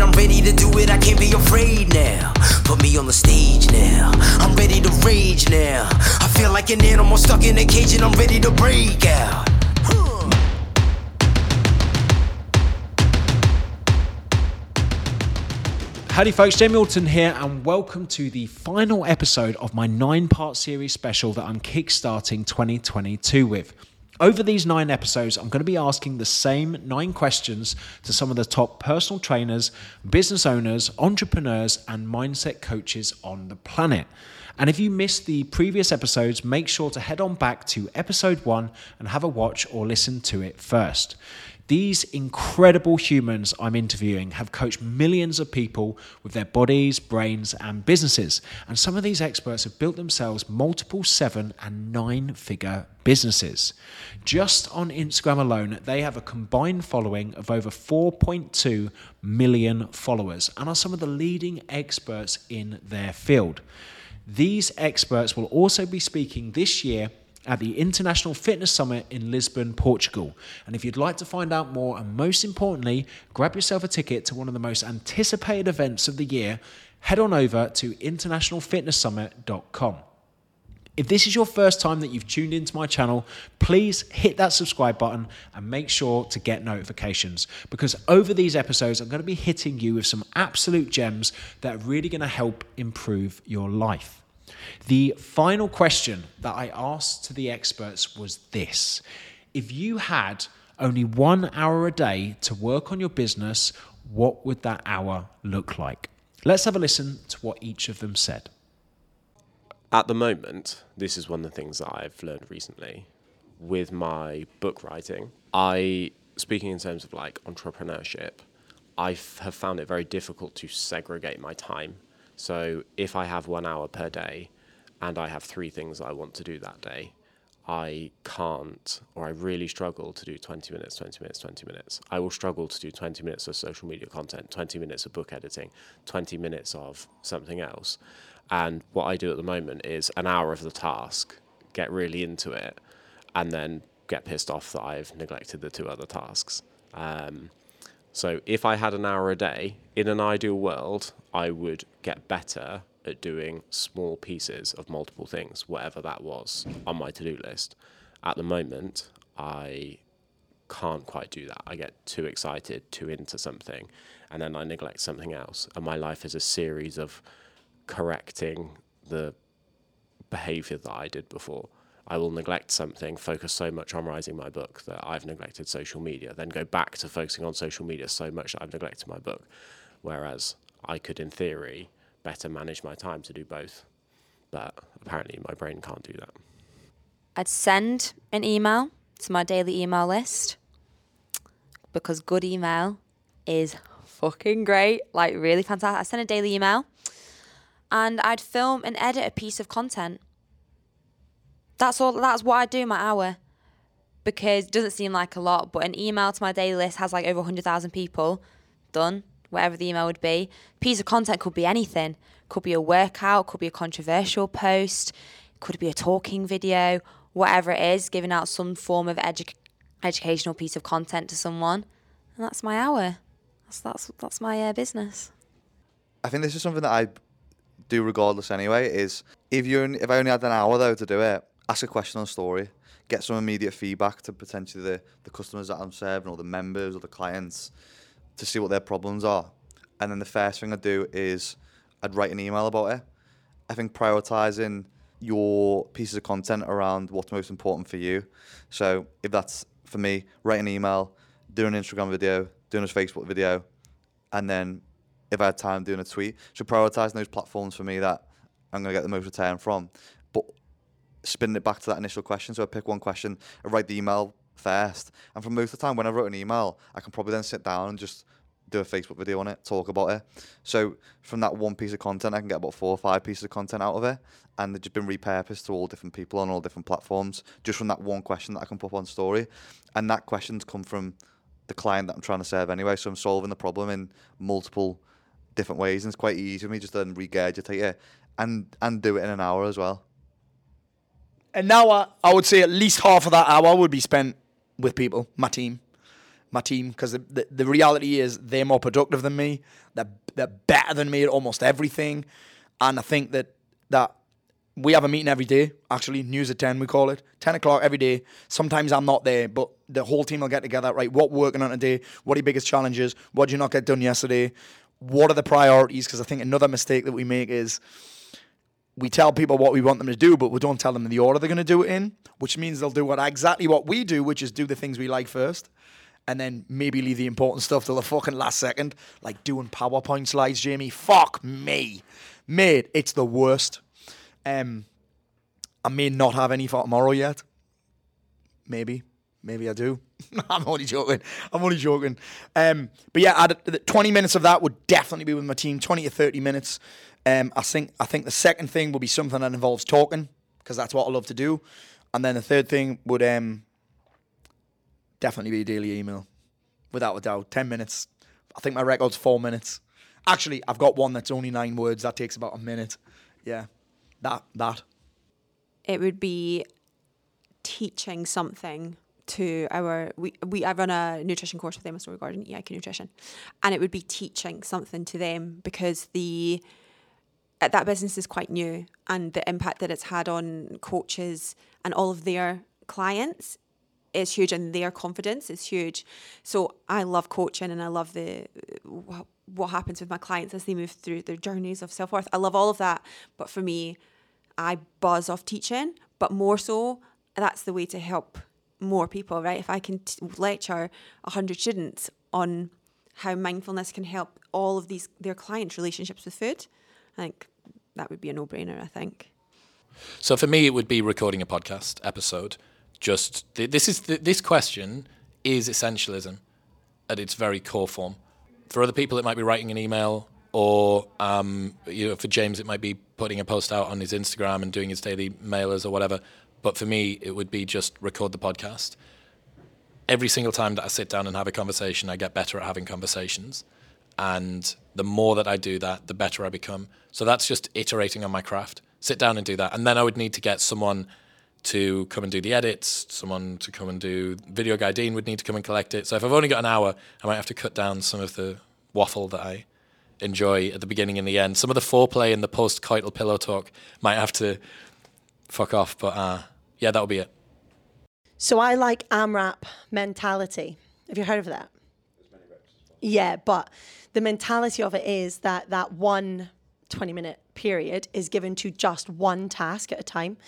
it, I'm ready to do it, I can't be afraid now. Put me on the stage now, I'm ready to rage now. I feel like an animal stuck in a cage and I'm ready to break out. Howdy, folks. Jamie Alton here, and welcome to the final episode of my nine part series special that I'm kickstarting 2022 with. Over these nine episodes, I'm going to be asking the same nine questions to some of the top personal trainers, business owners, entrepreneurs, and mindset coaches on the planet. And if you missed the previous episodes, make sure to head on back to episode one and have a watch or listen to it first. These incredible humans I'm interviewing have coached millions of people with their bodies, brains, and businesses. And some of these experts have built themselves multiple seven and nine figure businesses. Just on Instagram alone, they have a combined following of over 4.2 million followers and are some of the leading experts in their field. These experts will also be speaking this year at the International Fitness Summit in Lisbon, Portugal. And if you'd like to find out more, and most importantly, grab yourself a ticket to one of the most anticipated events of the year, head on over to internationalfitnesssummit.com. If this is your first time that you've tuned into my channel, please hit that subscribe button and make sure to get notifications because over these episodes, I'm going to be hitting you with some absolute gems that are really going to help improve your life. The final question that I asked to the experts was this If you had only one hour a day to work on your business, what would that hour look like? Let's have a listen to what each of them said. At the moment, this is one of the things that I've learned recently with my book writing. I, speaking in terms of like entrepreneurship, I have found it very difficult to segregate my time. So if I have one hour per day, and I have three things I want to do that day, I can't, or I really struggle to do 20 minutes, 20 minutes, 20 minutes. I will struggle to do 20 minutes of social media content, 20 minutes of book editing, 20 minutes of something else. And what I do at the moment is an hour of the task, get really into it, and then get pissed off that I've neglected the two other tasks. Um, so if I had an hour a day, in an ideal world, I would get better at doing small pieces of multiple things, whatever that was on my to do list. At the moment, I can't quite do that. I get too excited, too into something, and then I neglect something else. And my life is a series of correcting the behavior that I did before. I will neglect something, focus so much on writing my book that I've neglected social media, then go back to focusing on social media so much that I've neglected my book. Whereas I could, in theory, better manage my time to do both. But apparently, my brain can't do that. I'd send an email to my daily email list because good email is fucking great, like really fantastic. I send a daily email and I'd film and edit a piece of content. That's all that's what I do my hour. Because it doesn't seem like a lot, but an email to my daily list has like over 100,000 people. Done whatever the email would be. Piece of content could be anything. Could be a workout, could be a controversial post, could be a talking video, whatever it is, giving out some form of edu- educational piece of content to someone. And that's my hour. That's that's that's my uh, business. I think this is something that I do regardless anyway. Is if you if I only had an hour though to do it, ask a question on story, get some immediate feedback to potentially the the customers that I'm serving or the members or the clients, to see what their problems are. And then the first thing I'd do is I'd write an email about it. I think prioritizing your pieces of content around what's most important for you. So if that's for me, write an email, do an Instagram video, doing a Facebook video, and then if I had time, doing a tweet. So prioritizing those platforms for me that I'm gonna get the most return from. But spinning it back to that initial question. So I pick one question, I write the email first. And for most of the time, when I wrote an email, I can probably then sit down and just do a Facebook video on it, talk about it. So from that one piece of content, I can get about four or five pieces of content out of it, and they've just been repurposed to all different people on all different platforms, just from that one question that I can put on story. And that question's come from the client that I'm trying to serve anyway. So I'm solving the problem in multiple different ways, and it's quite easy for me just to then regurgitate it and and do it in an hour as well. An hour, I would say at least half of that hour would be spent with people, my team. my team because the, the, the reality is they're more productive than me. They're, they're better than me at almost everything. And I think that that we have a meeting every day, actually, news at 10, we call it. 10 o'clock every day. Sometimes I'm not there, but the whole team will get together, right? What we're working on today? What are your biggest challenges? What did you not get done yesterday? What are the priorities? Because I think another mistake that we make is we tell people what we want them to do, but we don't tell them the order they're going to do it in, which means they'll do what exactly what we do, which is do the things we like first, and then maybe leave the important stuff till the fucking last second, like doing PowerPoint slides. Jamie, fuck me, mate, it's the worst. Um, I may not have any for tomorrow yet. Maybe, maybe I do. I'm only joking. I'm only joking. Um, but yeah, I'd, 20 minutes of that would definitely be with my team. 20 to 30 minutes. Um, I think I think the second thing will be something that involves talking because that's what I love to do, and then the third thing would um, definitely be a daily email, without a doubt. 10 minutes. I think my record's four minutes. Actually, I've got one that's only nine words. That takes about a minute. Yeah, that that. it would be teaching something to our we, we I run a nutrition course with them Emma Storey-Gordon, EIQ Nutrition. And it would be teaching something to them because the that business is quite new and the impact that it's had on coaches and all of their clients is huge and their confidence is huge. So I love coaching and I love the what happens with my clients as they move through their journeys of self-worth. I love all of that, but for me I buzz off teaching, but more so that's the way to help more people, right? If I can t- lecture 100 students on how mindfulness can help all of these their clients' relationships with food, I think that would be a no-brainer, I think. So for me, it would be recording a podcast episode. Just th- this is th- this question is essentialism at its very core form. For other people, it might be writing an email, or um, you know, for James, it might be putting a post out on his Instagram and doing his daily mailers or whatever. But for me, it would be just record the podcast. Every single time that I sit down and have a conversation, I get better at having conversations. And the more that I do that, the better I become. So that's just iterating on my craft. Sit down and do that. And then I would need to get someone to come and do the edits, someone to come and do video guy Dean would need to come and collect it. So if I've only got an hour, I might have to cut down some of the waffle that I enjoy at the beginning and the end. Some of the foreplay and the post coital pillow talk might have to fuck off. But uh, yeah, that'll be it. So I like AMRAP mentality. Have you heard of that? Yeah, but the mentality of it is that that one 20 minute period is given to just one task at a time.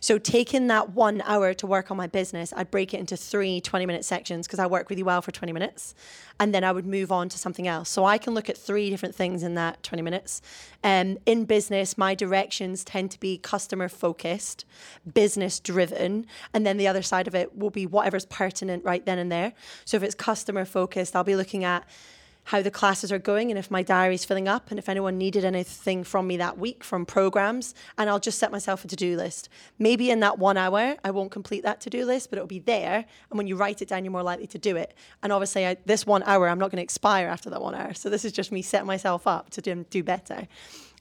So taking that one hour to work on my business, I'd break it into three 20 minute sections because I work really well for 20 minutes. And then I would move on to something else. So I can look at three different things in that 20 minutes. Um, in business, my directions tend to be customer focused, business driven. And then the other side of it will be whatever's pertinent right then and there. So if it's customer focused, I'll be looking at how the classes are going and if my diary's filling up and if anyone needed anything from me that week from programs and I'll just set myself a to-do list. Maybe in that 1 hour I won't complete that to-do list but it'll be there and when you write it down you're more likely to do it. And obviously I, this 1 hour I'm not going to expire after that 1 hour. So this is just me setting myself up to do, do better.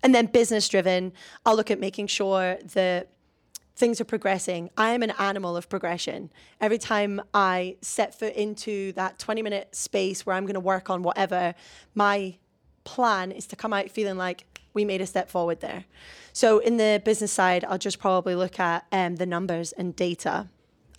And then business driven, I'll look at making sure the things are progressing. I am an animal of progression. Every time I set foot into that 20 minute space where I'm going to work on whatever, my plan is to come out feeling like we made a step forward there. So, in the business side, I'll just probably look at um, the numbers and data.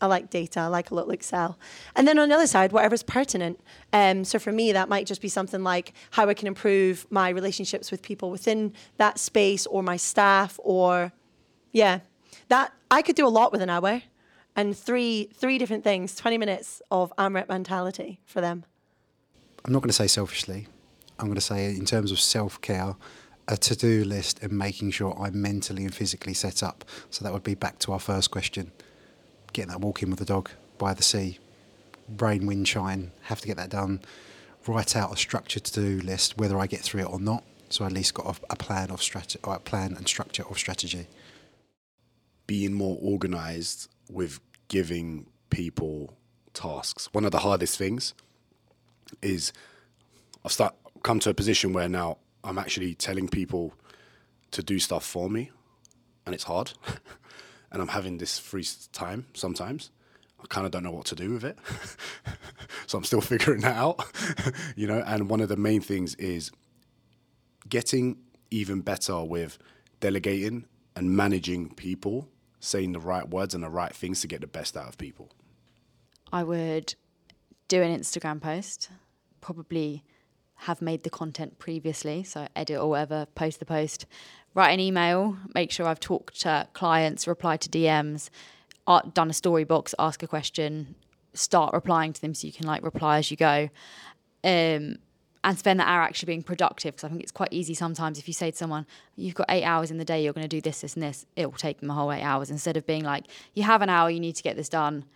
I like data. I like a little Excel. And then on the other side, whatever's pertinent. Um, so for me, that might just be something like how I can improve my relationships with people within that space or my staff or, yeah, that I could do a lot with an hour and three three different things, 20 minutes of AMRAP mentality for them. I'm not going to say selfishly. I'm going to say in terms of self care, a to do list and making sure I'm mentally and physically set up. So that would be back to our first question getting that walk in with the dog by the sea, rain, wind, shine, have to get that done. Write out a structured to do list, whether I get through it or not. So I at least got a, plan of strategy, a plan and structure of strategy. Being more organized with giving people tasks. One of the hardest things is I've start come to a position where now I'm actually telling people to do stuff for me, and it's hard. and I'm having this free time sometimes. I kind of don't know what to do with it. so I'm still figuring that out. you know, and one of the main things is getting even better with delegating and managing people, saying the right words and the right things to get the best out of people. I would do an Instagram post, probably have made the content previously, so edit or whatever, post the post, write an email, make sure I've talked to clients, replied to DMs, done a story box, ask a question, start replying to them so you can like reply as you go. Um, and spend that hour actually being productive because I think it's quite easy sometimes if you say to someone, you've got eight hours in the day, you're going to do this, this, and this, it will take them the whole eight hours instead of being like, you have an hour, you need to get this done.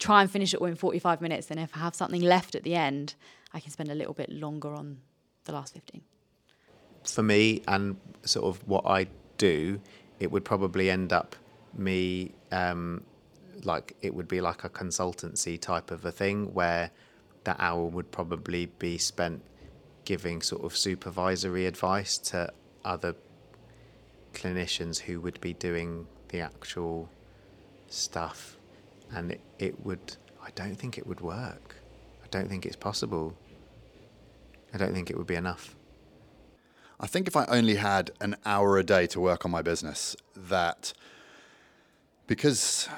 Try and finish it all in 45 minutes. Then, if I have something left at the end, I can spend a little bit longer on the last 15. For me, and sort of what I do, it would probably end up me um, like it would be like a consultancy type of a thing where that hour would probably be spent giving sort of supervisory advice to other clinicians who would be doing the actual stuff. And it, it would i don't think it would work. I don't think it's possible. I don't think it would be enough. I think if I only had an hour a day to work on my business, that because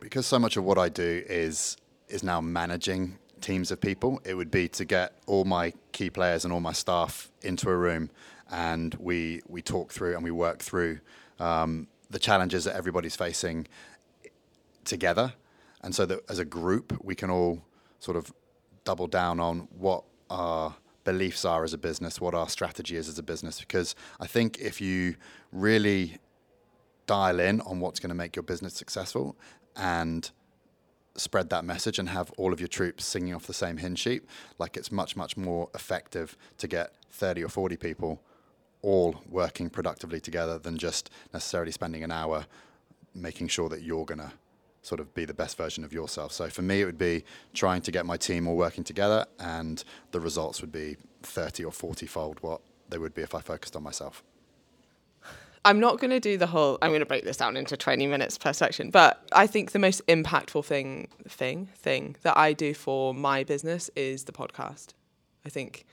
because so much of what I do is is now managing teams of people, it would be to get all my key players and all my staff into a room and we we talk through and we work through um, the challenges that everybody's facing together, and so that as a group we can all sort of double down on what our beliefs are as a business, what our strategy is as a business. Because I think if you really dial in on what's going to make your business successful and spread that message and have all of your troops singing off the same hymn sheet, like it's much, much more effective to get 30 or 40 people all working productively together than just necessarily spending an hour making sure that you're going to sort of be the best version of yourself. So for me, it would be trying to get my team all working together, and the results would be 30 or 40 fold what they would be if I focused on myself. I'm not going to do the whole. I'm going to break this down into 20 minutes per section. But I think the most impactful thing, thing, thing that I do for my business is the podcast. I think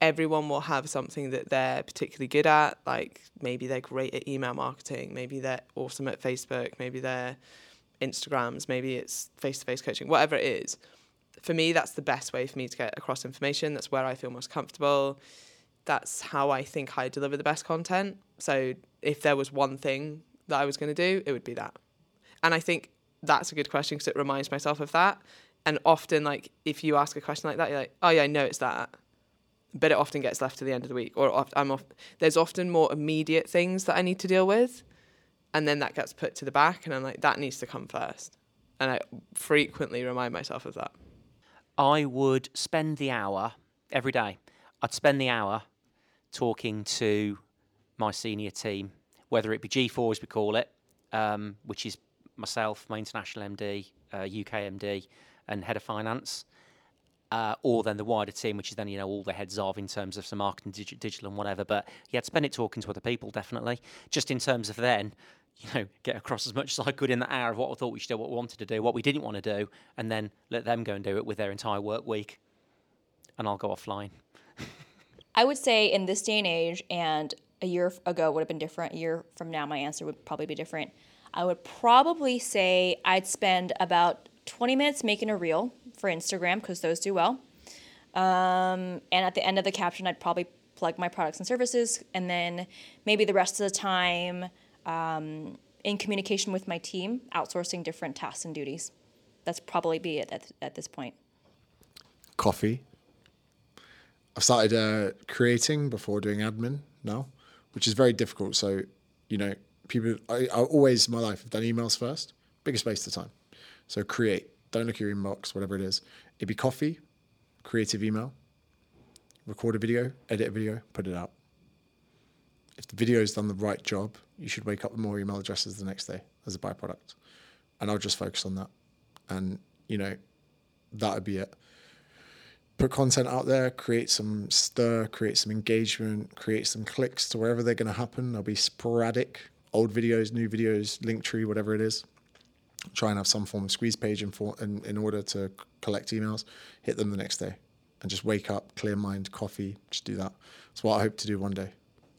everyone will have something that they're particularly good at. Like maybe they're great at email marketing. Maybe they're awesome at Facebook. Maybe they're Instagrams, maybe it's face to face coaching, whatever it is. For me, that's the best way for me to get across information. That's where I feel most comfortable. That's how I think I deliver the best content. So if there was one thing that I was going to do, it would be that. And I think that's a good question because it reminds myself of that. And often, like, if you ask a question like that, you're like, oh, yeah, I know it's that. But it often gets left to the end of the week. Or I'm off, there's often more immediate things that I need to deal with and then that gets put to the back and i'm like that needs to come first and i frequently remind myself of that i would spend the hour every day i'd spend the hour talking to my senior team whether it be g4 as we call it um, which is myself my international md uh, uk md and head of finance uh, or then the wider team, which is then you know all the heads of in terms of some marketing, dig- digital, and whatever. But yeah, I'd spend it talking to other people definitely. Just in terms of then, you know, get across as much as I could in that hour of what I thought we should do, what we wanted to do, what we didn't want to do, and then let them go and do it with their entire work week. And I'll go offline. I would say in this day and age, and a year ago would have been different. A year from now, my answer would probably be different. I would probably say I'd spend about 20 minutes making a reel for Instagram because those do well. Um, and at the end of the caption, I'd probably plug my products and services. And then maybe the rest of the time, um, in communication with my team, outsourcing different tasks and duties. That's probably be it at, at this point. Coffee. I've started uh, creating before doing admin now, which is very difficult. So, you know, people, I, I always in my life have done emails first, biggest waste of time. So create, don't look at your inbox, whatever it is. It'd be coffee, creative email, record a video, edit a video, put it out if the video video's done the right job, you should wake up with more email addresses the next day as a byproduct. And I'll just focus on that. And, you know, that would be it. Put content out there, create some stir, create some engagement, create some clicks to wherever they're going to happen. They'll be sporadic, old videos, new videos, link tree, whatever it is. try and have some form of squeeze page in, for, in, in order to collect emails, hit them the next day, and just wake up, clear mind, coffee, just do that. That's what I hope to do one day.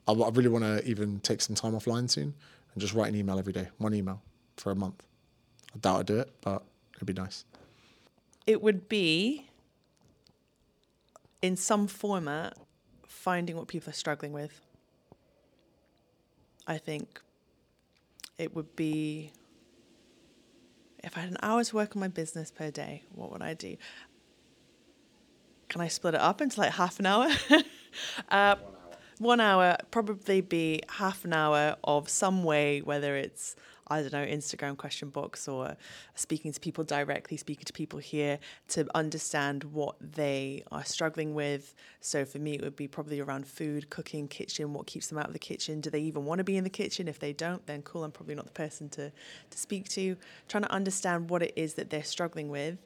I, I really want to even take some time offline soon and just write an email every day, one email for a month. I doubt I'd do it, but it'd be nice. It would be in some format finding what people are struggling with. I think it would be if I had an hour to work on my business per day, what would I do? Can I split it up into like half an hour? uh, one hour, probably be half an hour of some way, whether it's, I don't know, Instagram question box or speaking to people directly, speaking to people here to understand what they are struggling with. So for me, it would be probably around food, cooking, kitchen, what keeps them out of the kitchen. Do they even want to be in the kitchen? If they don't, then cool, I'm probably not the person to, to speak to. Trying to understand what it is that they're struggling with.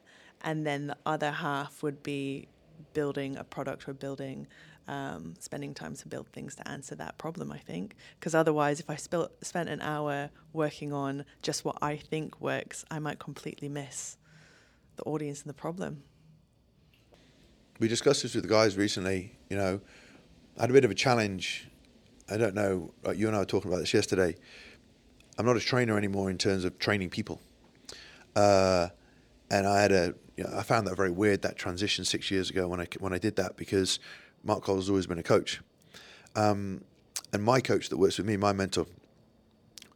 And then the other half would be building a product or building um, spending time to build things to answer that problem i think because otherwise if i spil- spent an hour working on just what i think works i might completely miss the audience and the problem we discussed this with the guys recently. You know, I had a bit of a challenge. I don't know. Like you and I were talking about this yesterday. I'm not a trainer anymore in terms of training people, uh, and I had a. You know, I found that very weird that transition six years ago when I when I did that because Mark Cole has always been a coach, um, and my coach that works with me, my mentor,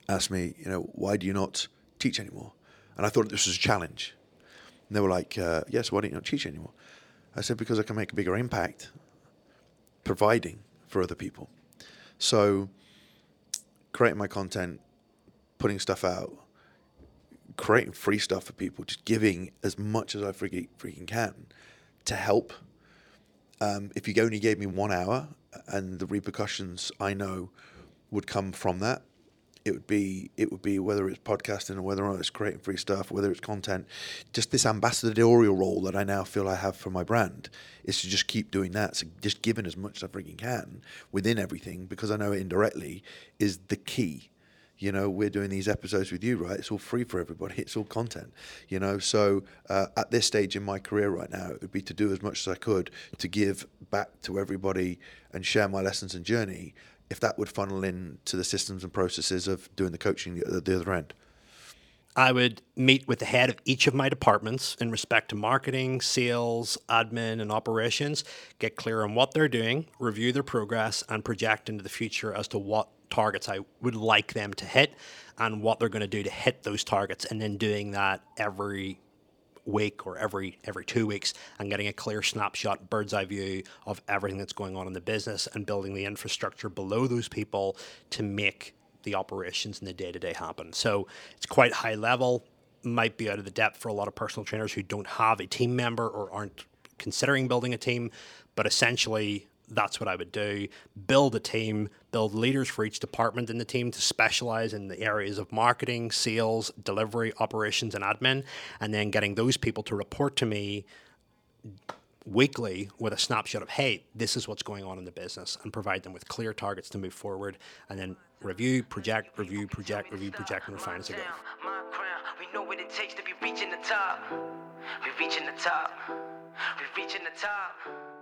asked me, you know, why do you not teach anymore? And I thought this was a challenge. And they were like, uh, yes, why don't you not teach anymore? I said, because I can make a bigger impact providing for other people. So, creating my content, putting stuff out, creating free stuff for people, just giving as much as I freaking, freaking can to help. Um, if you only gave me one hour and the repercussions I know would come from that, it would be it would be whether it's podcasting or whether or not it's creating free stuff, whether it's content, just this ambassadorial role that I now feel I have for my brand is to just keep doing that. So just giving as much as I freaking can within everything because I know it indirectly is the key. You know, we're doing these episodes with you, right? It's all free for everybody. It's all content, you know. So uh, at this stage in my career right now, it would be to do as much as I could to give back to everybody and share my lessons and journey if that would funnel into the systems and processes of doing the coaching at the other end. I would meet with the head of each of my departments in respect to marketing, sales, admin, and operations, get clear on what they're doing, review their progress, and project into the future as to what targets I would like them to hit and what they're going to do to hit those targets. And then doing that every week or every every two weeks and getting a clear snapshot bird's eye view of everything that's going on in the business and building the infrastructure below those people to make the operations and the day-to-day happen so it's quite high level might be out of the depth for a lot of personal trainers who don't have a team member or aren't considering building a team but essentially that's what I would do. Build a team, build leaders for each department in the team to specialize in the areas of marketing, sales, delivery, operations, and admin, and then getting those people to report to me weekly with a snapshot of, hey, this is what's going on in the business, and provide them with clear targets to move forward, and then review, project, review, project, review, project, and refine as I go. We know what it takes to be reaching the top. We reaching the top. We reaching the top.